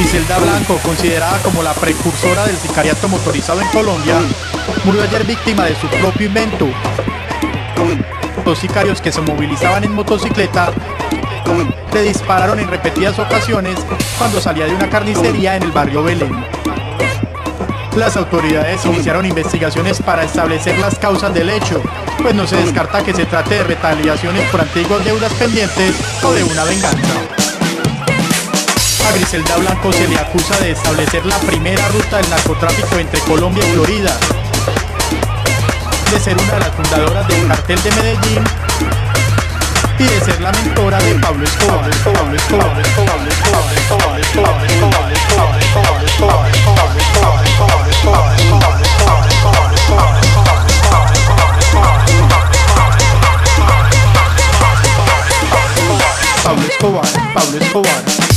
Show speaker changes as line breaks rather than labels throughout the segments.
Griselda Blanco, considerada como la precursora del sicariato motorizado en Colombia, murió ayer víctima de su propio invento. Dos sicarios que se movilizaban en motocicleta le dispararon en repetidas ocasiones cuando salía de una carnicería en el barrio Belén. Las autoridades iniciaron investigaciones para establecer las causas del hecho, pues no se descarta que se trate de retaliaciones por antiguas deudas pendientes o de una venganza a Griselda Blanco se le acusa de establecer la primera ruta del narcotráfico entre Colombia y Florida, de ser una de las fundadoras del cartel de Medellín y de ser la mentora de Pablo Escobar. Escobar, Escobar, Escobar, Pablo Escobar, Pablo Escobar.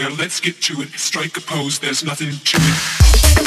now
let's get to it. Strike a pose, there's nothing to it.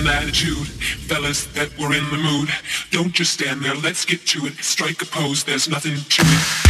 an attitude. Fellas that were in the mood, don't just stand there, let's get to it. Strike a pose, there's nothing to it.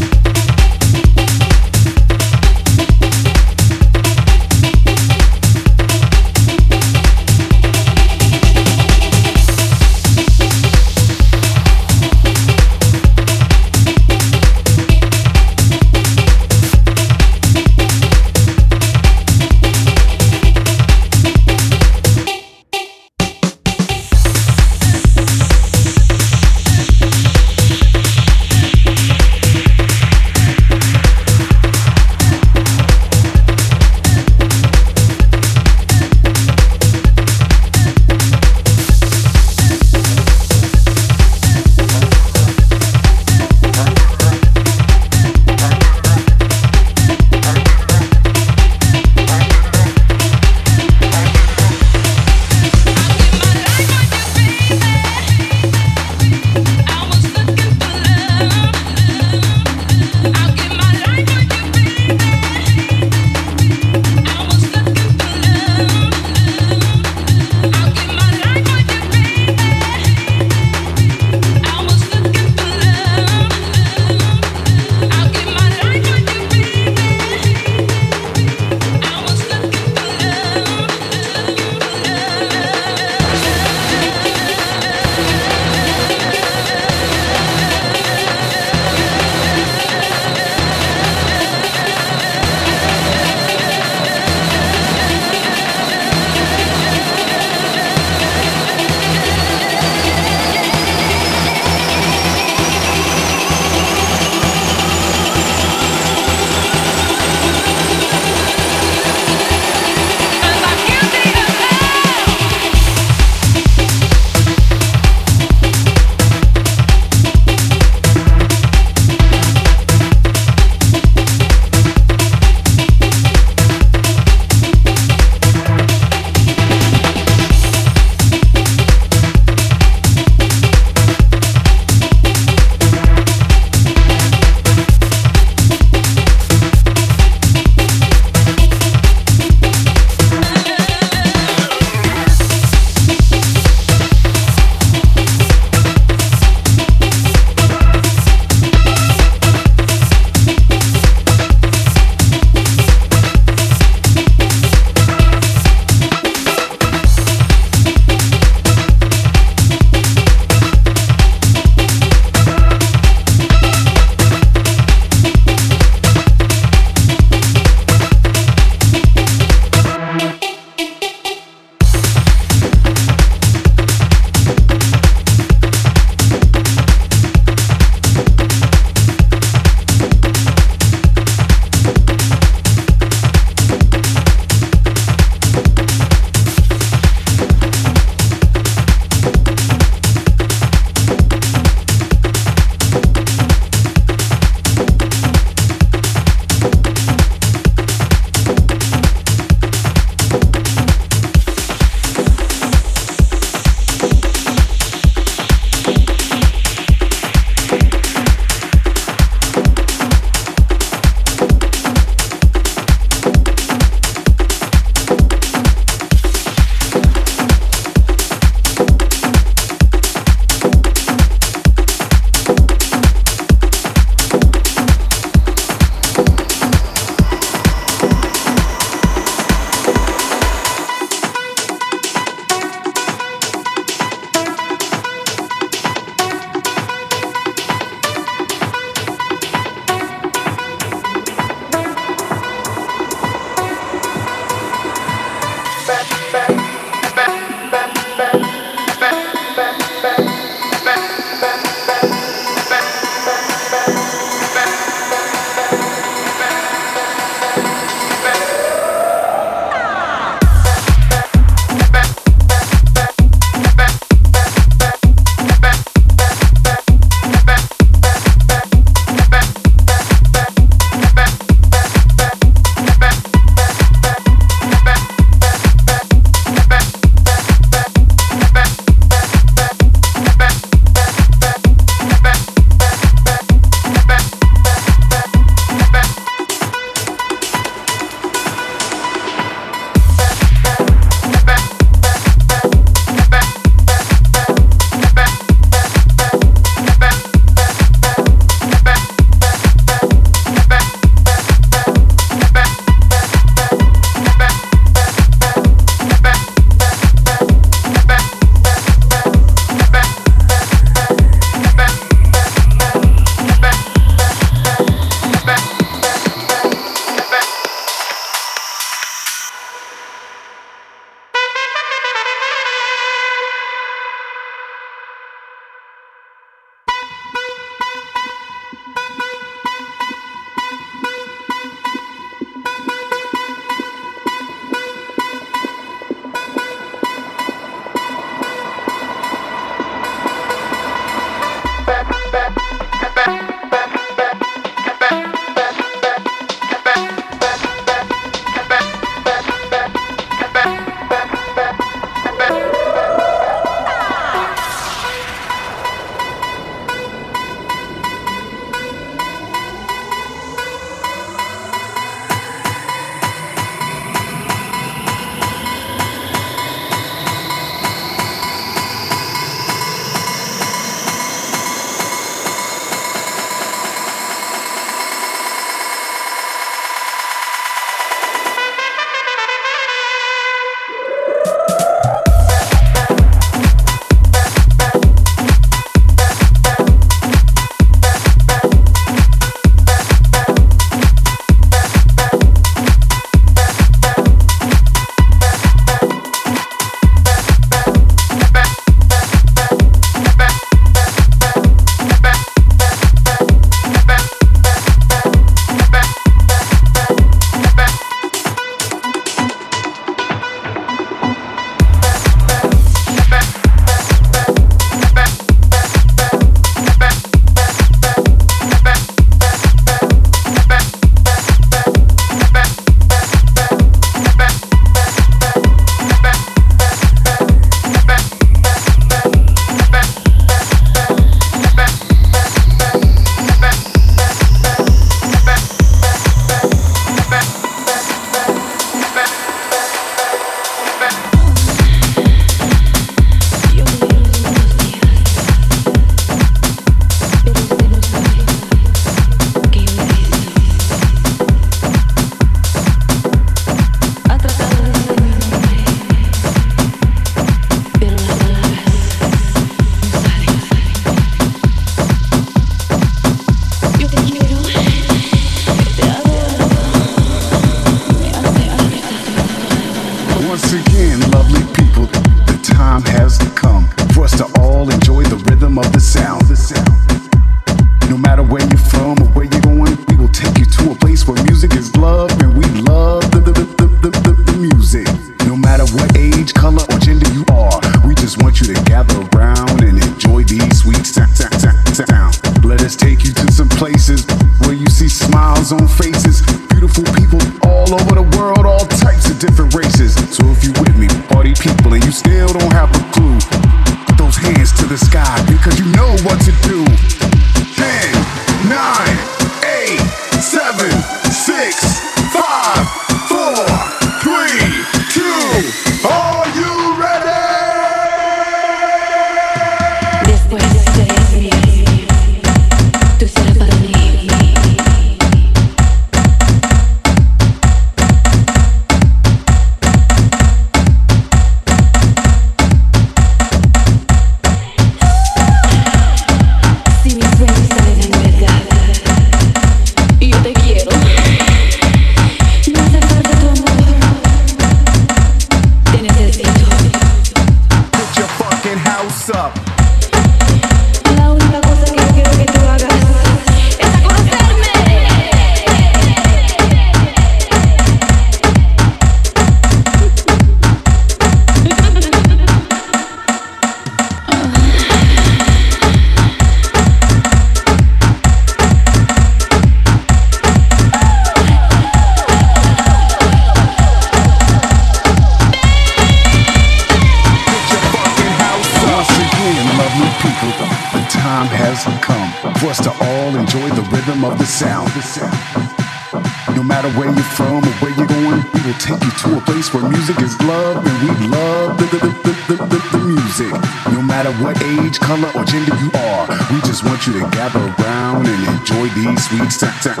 to a place where music is love and we love the, the, the, the, the, music. No matter what age, color, or gender you are, we just want you to gather around and enjoy these sweet ta-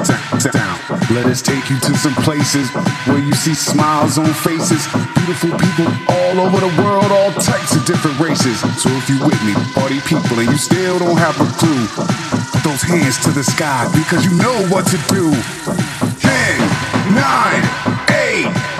Let us take you to some places where you see smiles on faces, beautiful people all over the world, all types of different races. So if you with me, party people, and you still don't have a clue, put those hands to the sky because you know what to do. Ten, nine, eight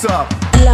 What's
up? La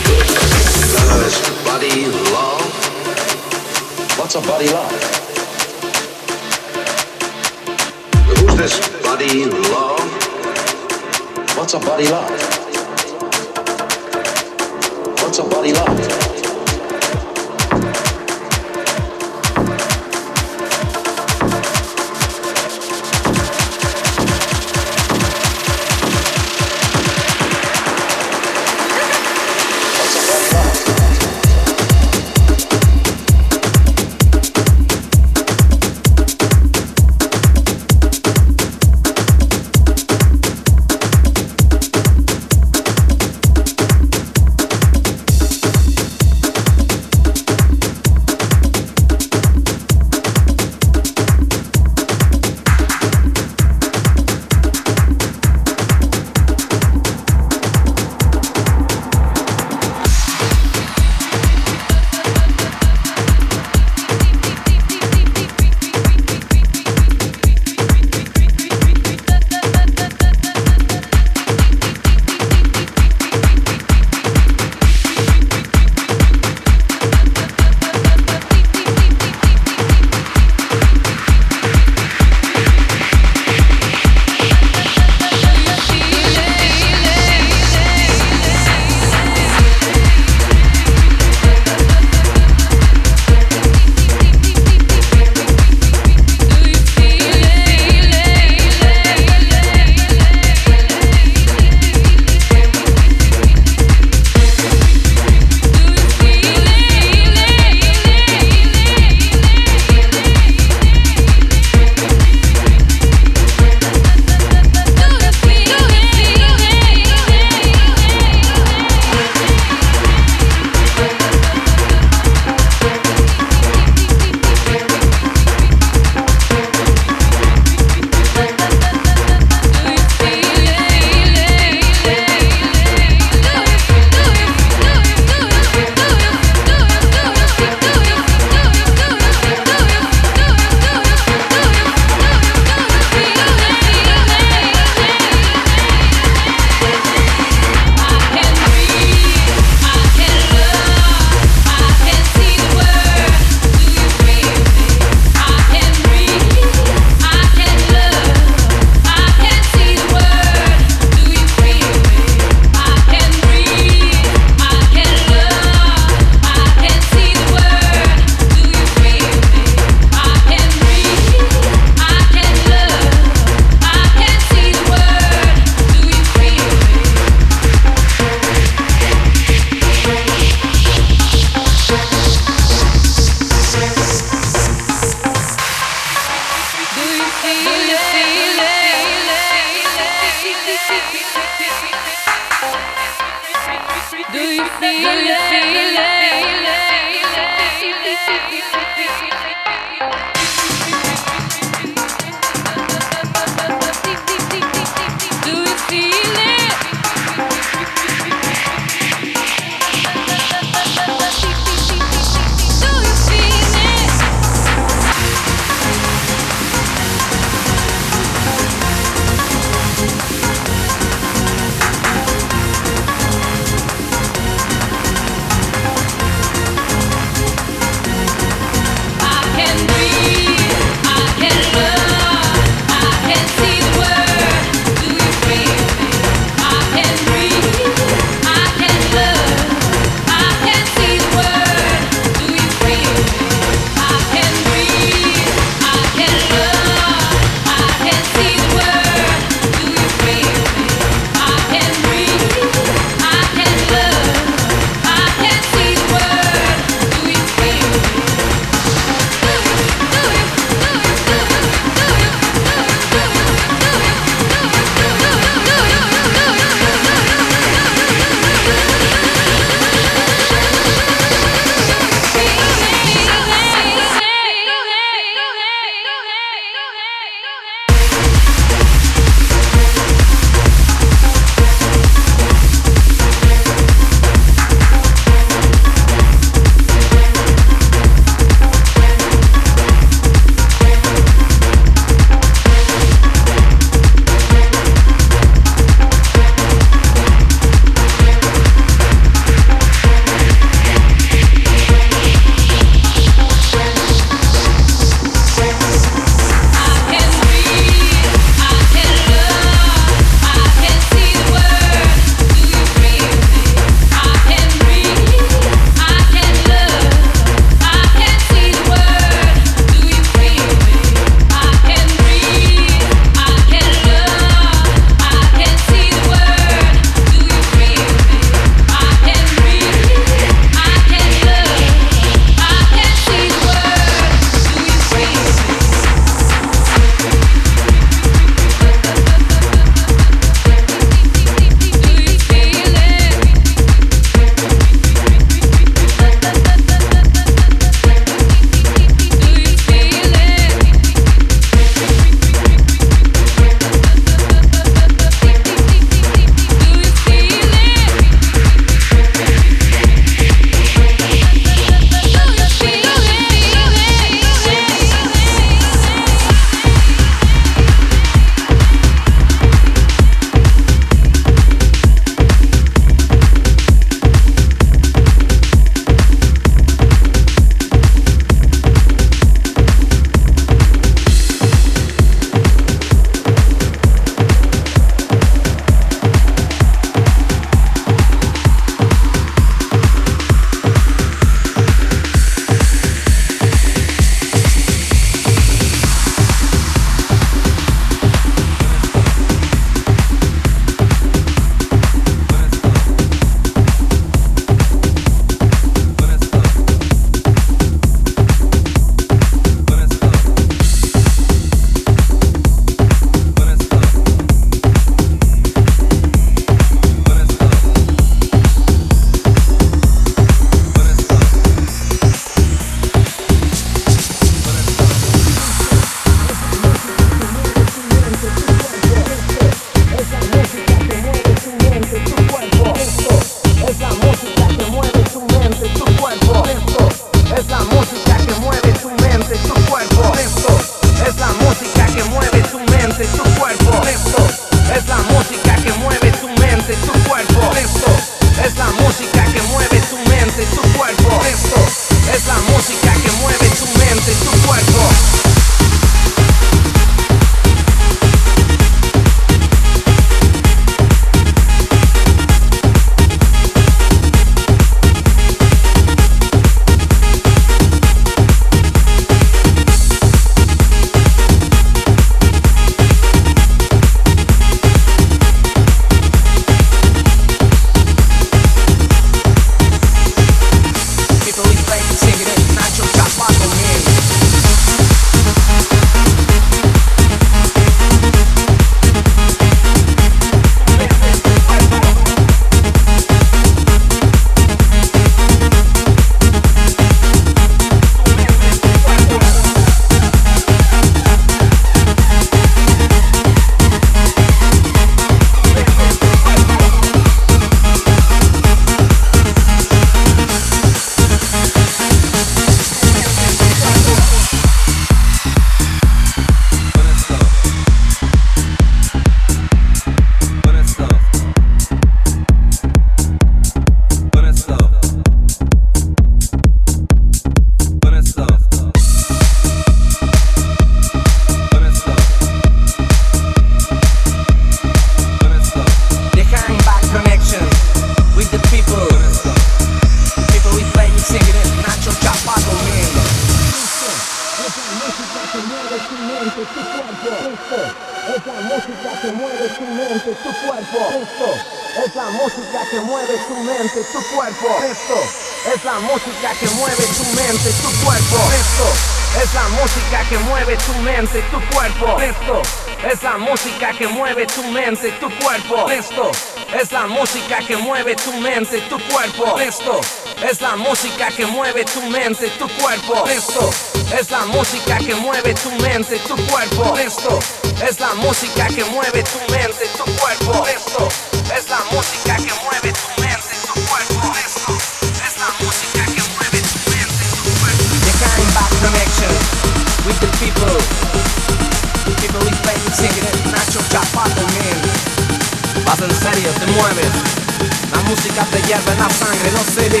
la sangre, no se ve,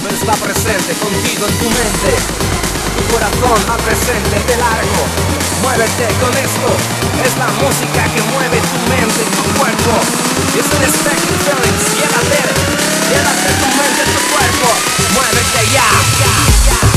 pero está presente contigo en tu mente. Tu corazón al presente de largo, muévete con esto. Es la música que mueve tu mente y tu cuerpo. Es el espectro feelings, llévate, llévate tu mente y tu cuerpo. Muévete ya. ya, ya.